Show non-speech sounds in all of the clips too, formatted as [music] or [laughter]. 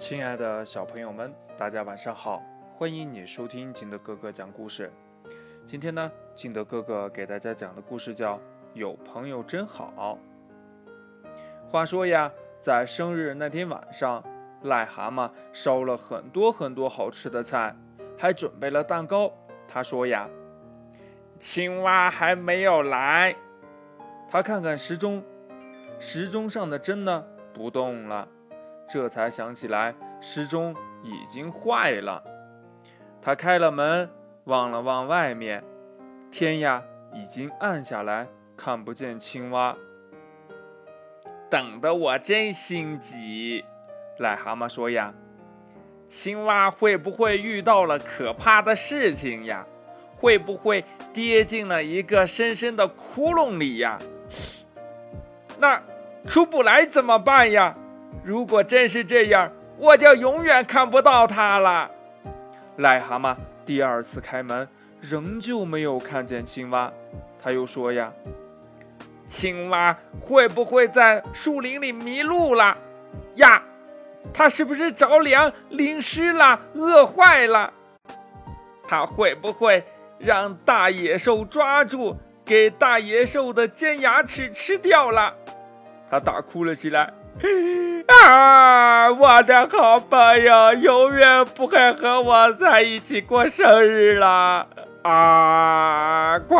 亲爱的小朋友们，大家晚上好！欢迎你收听金德哥哥讲故事。今天呢，金德哥哥给大家讲的故事叫《有朋友真好》。话说呀，在生日那天晚上，癞蛤蟆烧了很多很多好吃的菜，还准备了蛋糕。他说呀：“青蛙还没有来。”他看看时钟，时钟上的针呢不动了。这才想起来，时钟已经坏了。他开了门，望了望外面，天呀，已经暗下来，看不见青蛙。等得我真心急。癞蛤蟆说呀：“青蛙会不会遇到了可怕的事情呀？会不会跌进了一个深深的窟窿里呀？[sniffs] 那出不来怎么办呀？”如果真是这样，我就永远看不到它了。癞蛤蟆第二次开门，仍旧没有看见青蛙。他又说：“呀，青蛙会不会在树林里迷路了？呀，它是不是着凉淋湿了，饿坏了？它会不会让大野兽抓住，给大野兽的尖牙齿吃掉了？”他大哭了起来。[laughs] 啊！我的好朋友永远不会和我在一起过生日了。啊！呱！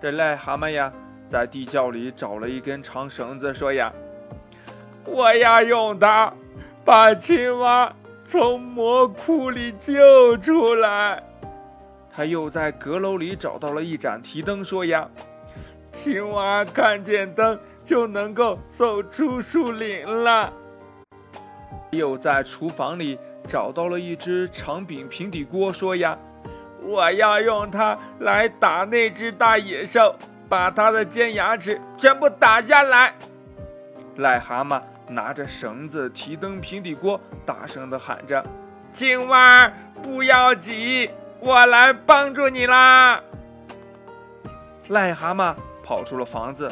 这癞蛤蟆呀，在地窖里找了一根长绳子，说呀：“我要用它把青蛙从魔窟里救出来。”他又在阁楼里找到了一盏提灯，说呀：“青蛙看见灯。”就能够走出树林了。又在厨房里找到了一只长柄平底锅，说呀：“我要用它来打那只大野兽，把它的尖牙齿全部打下来。”癞蛤蟆拿着绳子提灯平底锅，大声地喊着：“青蛙，不要急，我来帮助你啦！”癞蛤蟆跑出了房子。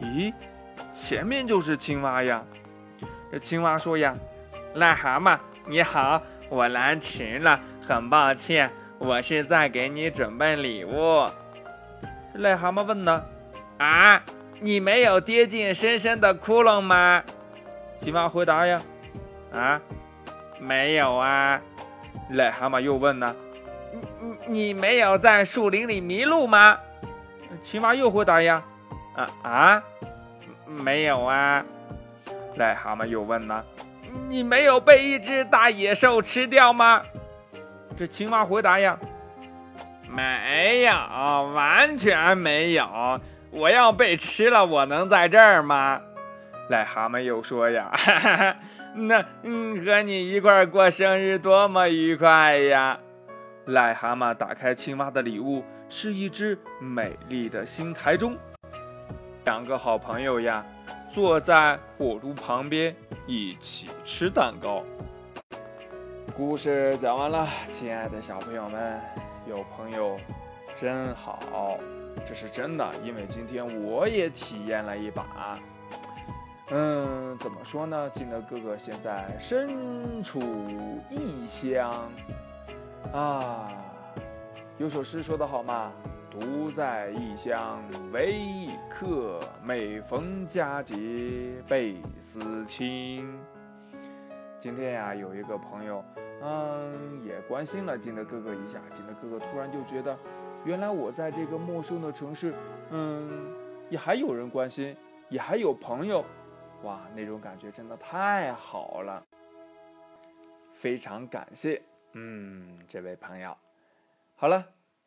咦，前面就是青蛙呀！这青蛙说呀：“癞蛤蟆，你好，我来迟了，很抱歉，我是在给你准备礼物。”癞蛤蟆问呢：“啊，你没有跌进深深的窟窿吗？”青蛙回答呀：“啊，没有啊。”癞蛤蟆又问呢：“你你你没有在树林里迷路吗？”青蛙又回答呀。啊啊，没有啊！癞蛤蟆又问呢：“你没有被一只大野兽吃掉吗？”这青蛙回答呀：“没有，完全没有。我要被吃了，我能在这儿吗？”癞蛤蟆又说呀：“ [laughs] 哈哈，那嗯，和你一块过生日多么愉快呀！”癞蛤蟆打开青蛙的礼物，是一只美丽的新台钟。两个好朋友呀，坐在火炉旁边一起吃蛋糕。故事讲完了，亲爱的小朋友们，有朋友真好，这是真的，因为今天我也体验了一把。嗯，怎么说呢？金德哥哥现在身处异乡啊，有首诗说得好嘛。独在异乡为异客，每逢佳节倍思亲。今天呀，有一个朋友，嗯，也关心了金德哥哥一下。金德哥哥突然就觉得，原来我在这个陌生的城市，嗯，也还有人关心，也还有朋友，哇，那种感觉真的太好了。非常感谢，嗯，这位朋友。好了。